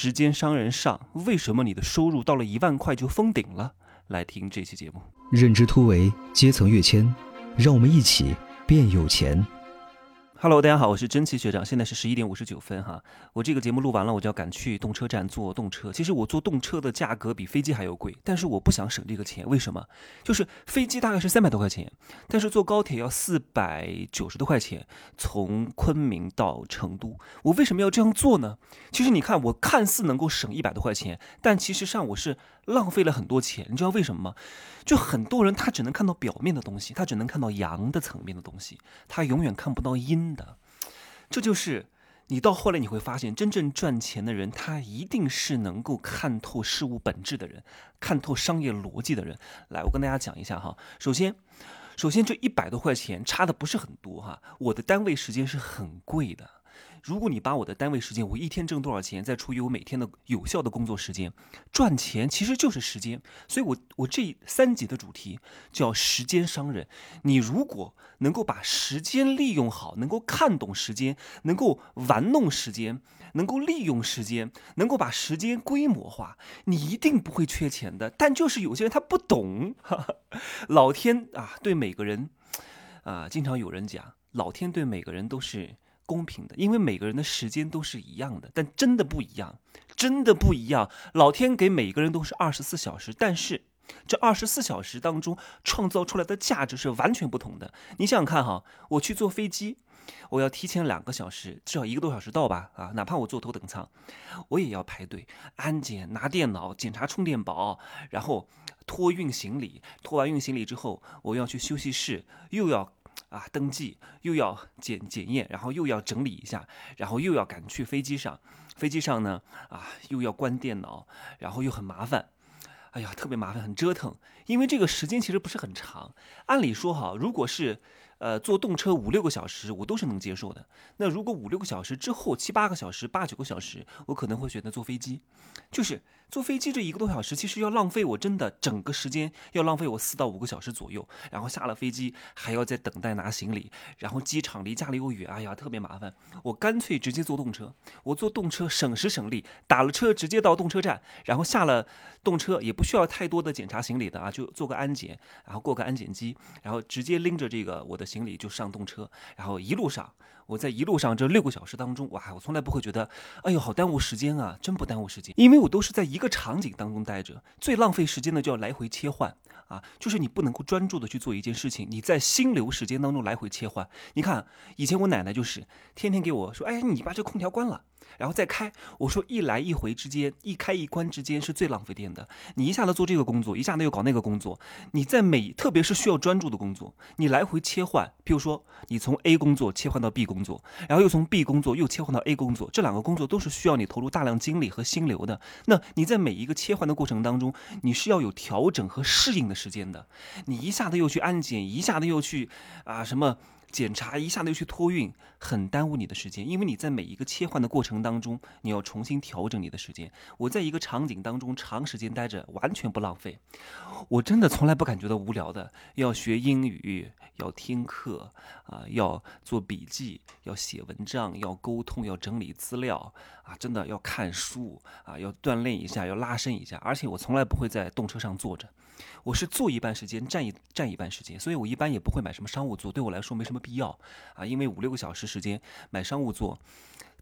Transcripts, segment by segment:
时间商人上，为什么你的收入到了一万块就封顶了？来听这期节目。认知突围，阶层跃迁，让我们一起变有钱。Hello，大家好，我是真奇学长，现在是十一点五十九分哈。我这个节目录完了，我就要赶去动车站坐动车。其实我坐动车的价格比飞机还要贵，但是我不想省这个钱，为什么？就是飞机大概是三百多块钱，但是坐高铁要四百九十多块钱，从昆明到成都。我为什么要这样做呢？其实你看，我看似能够省一百多块钱，但其实上我是浪费了很多钱。你知道为什么吗？就很多人他只能看到表面的东西，他只能看到阳的层面的东西，他永远看不到阴的。这就是你到后来你会发现，真正赚钱的人，他一定是能够看透事物本质的人，看透商业逻辑的人。来，我跟大家讲一下哈。首先，首先这一百多块钱差的不是很多哈。我的单位时间是很贵的。如果你把我的单位时间，我一天挣多少钱，再除以我每天的有效的工作时间，赚钱其实就是时间。所以我我这三集的主题叫时间商人。你如果能够把时间利用好，能够看懂时间，能够玩弄时间，能够利用时间，能够把时间规模化，你一定不会缺钱的。但就是有些人他不懂，哈哈老天啊，对每个人啊，经常有人讲，老天对每个人都是。公平的，因为每个人的时间都是一样的，但真的不一样，真的不一样。老天给每个人都是二十四小时，但是这二十四小时当中创造出来的价值是完全不同的。你想想看哈，我去坐飞机，我要提前两个小时，至少一个多小时到吧？啊，哪怕我坐头等舱，我也要排队安检、拿电脑、检查充电宝，然后托运行李。托完运行李之后，我要去休息室，又要。啊，登记又要检检验，然后又要整理一下，然后又要赶去飞机上。飞机上呢，啊，又要关电脑，然后又很麻烦。哎呀，特别麻烦，很折腾。因为这个时间其实不是很长。按理说哈，如果是呃坐动车五六个小时，我都是能接受的。那如果五六个小时之后，七八个小时、八九个小时，我可能会选择坐飞机。就是坐飞机这一个多小时，其实要浪费我真的整个时间，要浪费我四到五个小时左右。然后下了飞机还要再等待拿行李，然后机场离家里又远，哎呀，特别麻烦。我干脆直接坐动车，我坐动车省时省力，打了车直接到动车站，然后下了动车也不需要太多的检查行李的啊，就做个安检，然后过个安检机，然后直接拎着这个我的行李就上动车，然后一路上。我在一路上这六个小时当中，哇，我从来不会觉得，哎呦，好耽误时间啊！真不耽误时间，因为我都是在一个场景当中待着。最浪费时间的就要来回切换啊，就是你不能够专注的去做一件事情，你在心流时间当中来回切换。你看，以前我奶奶就是天天给我说，哎，你把这空调关了。然后再开，我说一来一回之间，一开一关之间是最浪费电的。你一下子做这个工作，一下子又搞那个工作，你在每特别是需要专注的工作，你来回切换，譬如说你从 A 工作切换到 B 工作，然后又从 B 工作又切换到 A 工作，这两个工作都是需要你投入大量精力和心流的。那你在每一个切换的过程当中，你是要有调整和适应的时间的。你一下子又去安检，一下子又去啊什么？检查一下子又去托运，很耽误你的时间，因为你在每一个切换的过程当中，你要重新调整你的时间。我在一个场景当中长时间待着，完全不浪费。我真的从来不感觉到无聊的。要学英语，要听课啊，要做笔记，要写文章，要沟通，要整理资料啊，真的要看书啊，要锻炼一下，要拉伸一下。而且我从来不会在动车上坐着。我是坐一半时间，站一站一半时间，所以我一般也不会买什么商务座，对我来说没什么必要啊，因为五六个小时时间买商务座、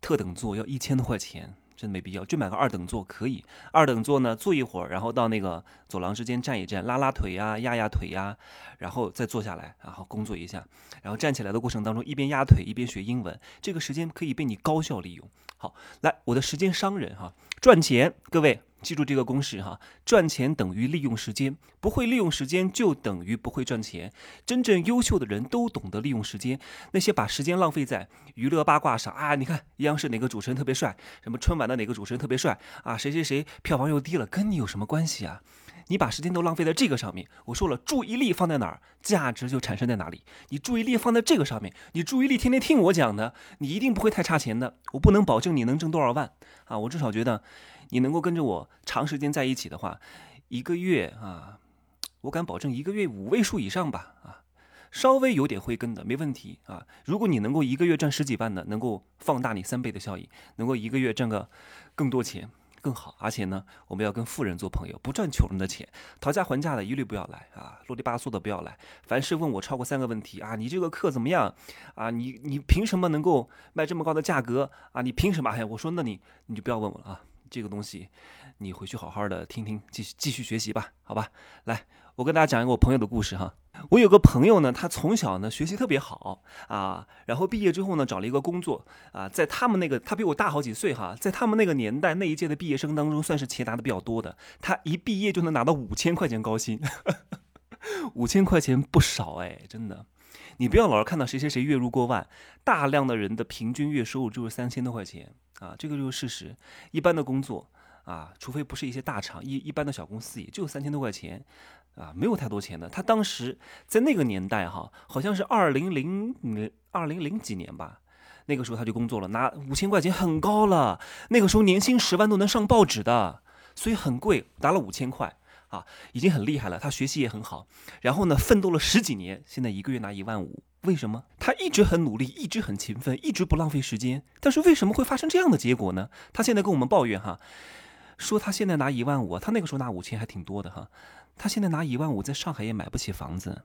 特等座要一千多块钱，真的没必要，就买个二等座可以。二等座呢，坐一会儿，然后到那个走廊之间站一站，拉拉腿呀、压压腿呀，然后再坐下来，然后工作一下，然后站起来的过程当中一边压腿一边学英文，这个时间可以被你高效利用。好，来，我的时间商人哈，赚钱，各位。记住这个公式哈，赚钱等于利用时间，不会利用时间就等于不会赚钱。真正优秀的人都懂得利用时间，那些把时间浪费在娱乐八卦上啊，你看央视哪个主持人特别帅，什么春晚的哪个主持人特别帅啊，谁谁谁票房又低了，跟你有什么关系啊？你把时间都浪费在这个上面，我说了，注意力放在哪儿，价值就产生在哪里。你注意力放在这个上面，你注意力天天听我讲的，你一定不会太差钱的。我不能保证你能挣多少万啊，我至少觉得。你能够跟着我长时间在一起的话，一个月啊，我敢保证一个月五位数以上吧啊，稍微有点慧根的没问题啊。如果你能够一个月赚十几万的，能够放大你三倍的效益，能够一个月挣个更多钱，更好。而且呢，我们要跟富人做朋友，不赚穷人的钱。讨价还价的一律不要来啊，啰里吧嗦的不要来。凡是问我超过三个问题啊，你这个课怎么样啊？你你凭什么能够卖这么高的价格啊？你凭什么？哎，我说那你你就不要问我了啊。这个东西，你回去好好的听听，继续继续学习吧，好吧？来，我跟大家讲一个我朋友的故事哈。我有个朋友呢，他从小呢学习特别好啊，然后毕业之后呢找了一个工作啊，在他们那个他比我大好几岁哈，在他们那个年代那一届的毕业生当中，算是钱拿的比较多的。他一毕业就能拿到五千块钱高薪，五千块钱不少哎，真的。你不要老是看到谁谁谁月入过万，大量的人的平均月收入就是三千多块钱啊，这个就是事实。一般的工作啊，除非不是一些大厂，一一般的小公司也就三千多块钱啊，没有太多钱的。他当时在那个年代哈，好像是二零零二零零几年吧，那个时候他就工作了，拿五千块钱很高了。那个时候年薪十万都能上报纸的，所以很贵，拿了五千块。啊，已经很厉害了。他学习也很好，然后呢，奋斗了十几年，现在一个月拿一万五。为什么？他一直很努力，一直很勤奋，一直不浪费时间。但是为什么会发生这样的结果呢？他现在跟我们抱怨哈，说他现在拿一万五，他那个时候拿五千还挺多的哈。他现在拿一万五，在上海也买不起房子。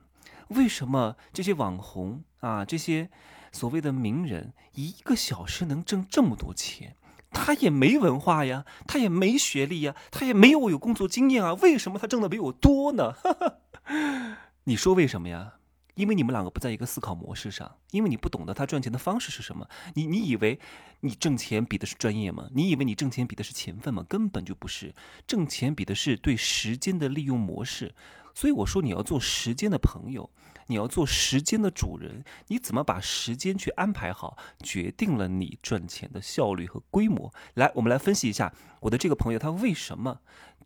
为什么这些网红啊，这些所谓的名人，一个小时能挣这么多钱？他也没文化呀，他也没学历呀，他也没有我有工作经验啊，为什么他挣的比我多呢？你说为什么呀？因为你们两个不在一个思考模式上，因为你不懂得他赚钱的方式是什么。你你以为你挣钱比的是专业吗？你以为你挣钱比的是勤奋吗？根本就不是，挣钱比的是对时间的利用模式。所以我说你要做时间的朋友。你要做时间的主人，你怎么把时间去安排好，决定了你赚钱的效率和规模。来，我们来分析一下我的这个朋友，他为什么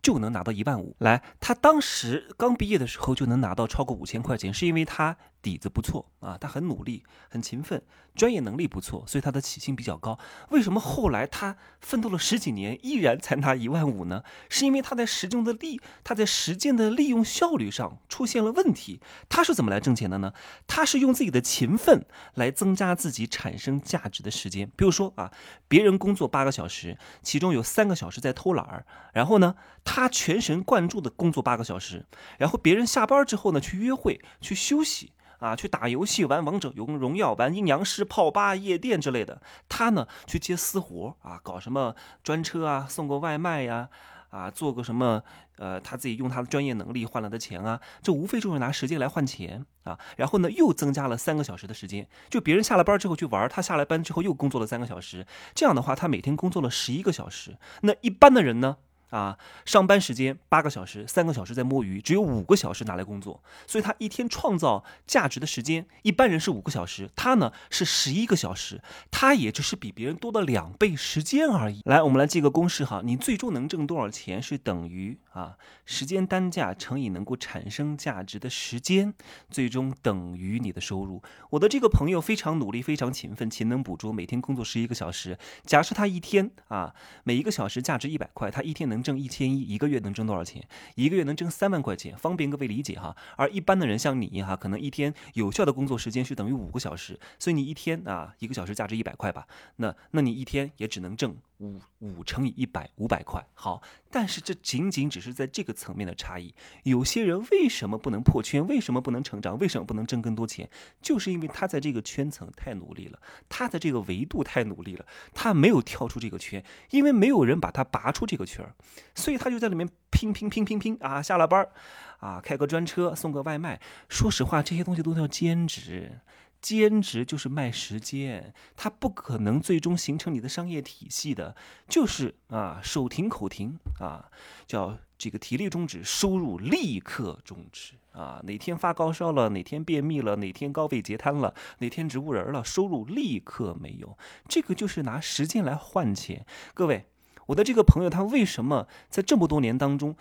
就能拿到一万五？来，他当时刚毕业的时候就能拿到超过五千块钱，是因为他。底子不错啊，他很努力，很勤奋，专业能力不错，所以他的起薪比较高。为什么后来他奋斗了十几年，依然才拿一万五呢？是因为他在时间的利，他在时间的利用效率上出现了问题。他是怎么来挣钱的呢？他是用自己的勤奋来增加自己产生价值的时间。比如说啊，别人工作八个小时，其中有三个小时在偷懒儿，然后呢，他全神贯注的工作八个小时，然后别人下班之后呢，去约会，去休息。啊，去打游戏、玩王者荣荣耀、玩阴阳师、泡吧、夜店之类的。他呢，去接私活啊，搞什么专车啊，送个外卖呀，啊，做个什么呃，他自己用他的专业能力换来的钱啊，这无非就是拿时间来换钱啊。然后呢，又增加了三个小时的时间，就别人下了班之后去玩，他下了班之后又工作了三个小时。这样的话，他每天工作了十一个小时。那一般的人呢？啊，上班时间八个小时，三个小时在摸鱼，只有五个小时拿来工作，所以他一天创造价值的时间，一般人是五个小时，他呢是十一个小时，他也只是比别人多了两倍时间而已。来，我们来记个公式哈，你最终能挣多少钱是等于啊时间单价乘以能够产生价值的时间，最终等于你的收入。我的这个朋友非常努力，非常勤奋，勤能补拙，每天工作十一个小时。假设他一天啊每一个小时价值一百块，他一天能。能挣一千一，一个月能挣多少钱？一个月能挣三万块钱，方便各位理解哈。而一般的人像你哈，可能一天有效的工作时间是等于五个小时，所以你一天啊，一个小时价值一百块吧，那那你一天也只能挣。五五乘以一百，五百块。好，但是这仅仅只是在这个层面的差异。有些人为什么不能破圈？为什么不能成长？为什么不能挣更多钱？就是因为他在这个圈层太努力了，他在这个维度太努力了，他没有跳出这个圈，因为没有人把他拔出这个圈儿，所以他就在里面拼拼拼拼拼啊！下了班儿啊，开个专车送个外卖。说实话，这些东西都叫兼职。兼职就是卖时间，它不可能最终形成你的商业体系的，就是啊，手停口停啊，叫这个体力终止，收入立刻终止啊。哪天发高烧了，哪天便秘了，哪天高位截瘫了，哪天植物人了，收入立刻没有。这个就是拿时间来换钱。各位，我的这个朋友他为什么在这么多年当中？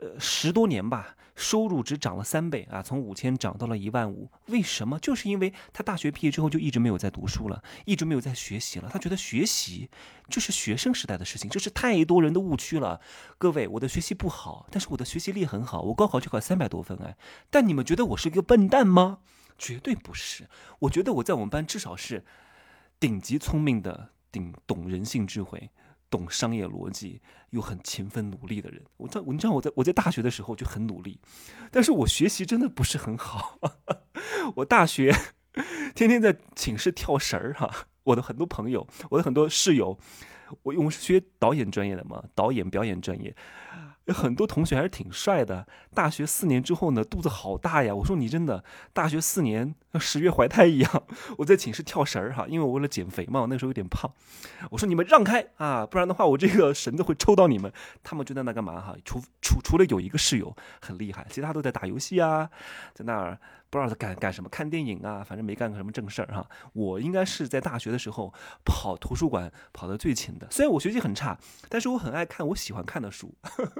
呃，十多年吧，收入只涨了三倍啊，从五千涨到了一万五。为什么？就是因为他大学毕业之后就一直没有在读书了，一直没有在学习了。他觉得学习就是学生时代的事情，这是太多人的误区了。各位，我的学习不好，但是我的学习力很好，我高考就考三百多分哎。但你们觉得我是一个笨蛋吗？绝对不是。我觉得我在我们班至少是顶级聪明的，顶懂人性智慧。懂商业逻辑又很勤奋努力的人。我知，你知道我在我在大学的时候就很努力，但是我学习真的不是很好。我大学天天在寝室跳绳儿哈，我的很多朋友，我的很多室友，我我是学导演专业的嘛，导演表演专业。很多同学还是挺帅的。大学四年之后呢，肚子好大呀！我说你真的，大学四年十月怀胎一样。我在寝室跳绳儿哈，因为我为了减肥嘛，我那时候有点胖。我说你们让开啊，不然的话我这个绳子会抽到你们。他们就在那干嘛哈？除除除了有一个室友很厉害，其他都在打游戏啊，在那儿。不知道他干干什么，看电影啊，反正没干个什么正事儿哈。我应该是在大学的时候跑图书馆跑得最勤的，虽然我学习很差，但是我很爱看我喜欢看的书。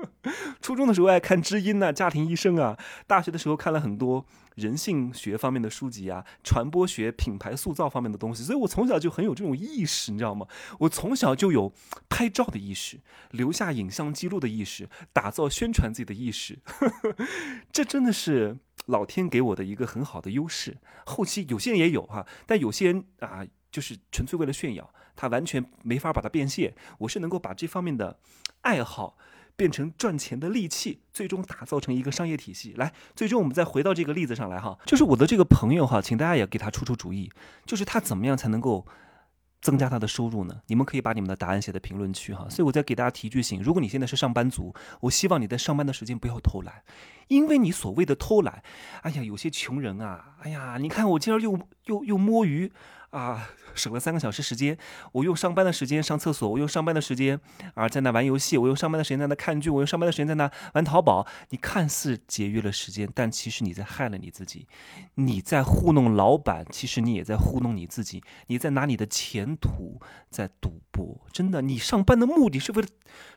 初中的时候爱看《知音》呐，《家庭医生》啊，大学的时候看了很多人性学方面的书籍啊，传播学、品牌塑造方面的东西，所以我从小就很有这种意识，你知道吗？我从小就有拍照的意识，留下影像记录的意识，打造宣传自己的意识，这真的是。老天给我的一个很好的优势，后期有些人也有哈，但有些人啊，就是纯粹为了炫耀，他完全没法把它变现。我是能够把这方面的爱好变成赚钱的利器，最终打造成一个商业体系。来，最终我们再回到这个例子上来哈，就是我的这个朋友哈，请大家也给他出出主意，就是他怎么样才能够。增加他的收入呢？你们可以把你们的答案写在评论区哈。所以我再给大家提一句醒：如果你现在是上班族，我希望你在上班的时间不要偷懒，因为你所谓的偷懒，哎呀，有些穷人啊，哎呀，你看我今儿又又又摸鱼。啊，省了三个小时时间，我用上班的时间上厕所，我用上班的时间啊在那玩游戏，我用上班的时间在那看剧，我用上班的时间在那玩淘宝。你看似节约了时间，但其实你在害了你自己，你在糊弄老板，其实你也在糊弄你自己，你在拿你的前途在赌博。真的，你上班的目的是为了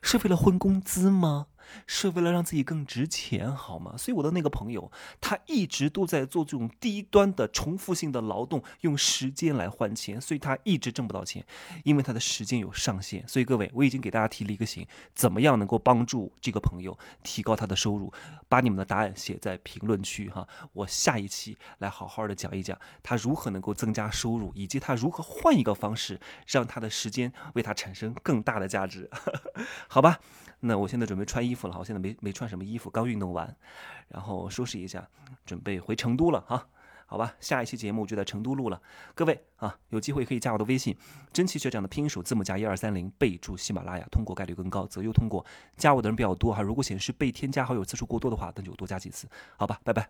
是为了混工资吗？是为了让自己更值钱，好吗？所以我的那个朋友，他一直都在做这种低端的重复性的劳动，用时间来换钱，所以他一直挣不到钱，因为他的时间有上限。所以各位，我已经给大家提了一个醒，怎么样能够帮助这个朋友提高他的收入？把你们的答案写在评论区哈，我下一期来好好的讲一讲他如何能够增加收入，以及他如何换一个方式让他的时间为他产生更大的价值，好吧？那我现在准备穿衣服了，我现在没没穿什么衣服，刚运动完，然后收拾一下，准备回成都了哈，好吧，下一期节目就在成都录了，各位啊，有机会可以加我的微信，真奇学长的拼音首字母加一二三零，备注喜马拉雅，通过概率更高，择优通过，加我的人比较多哈，如果显示被添加好友次数过多的话，那就多加几次，好吧，拜拜。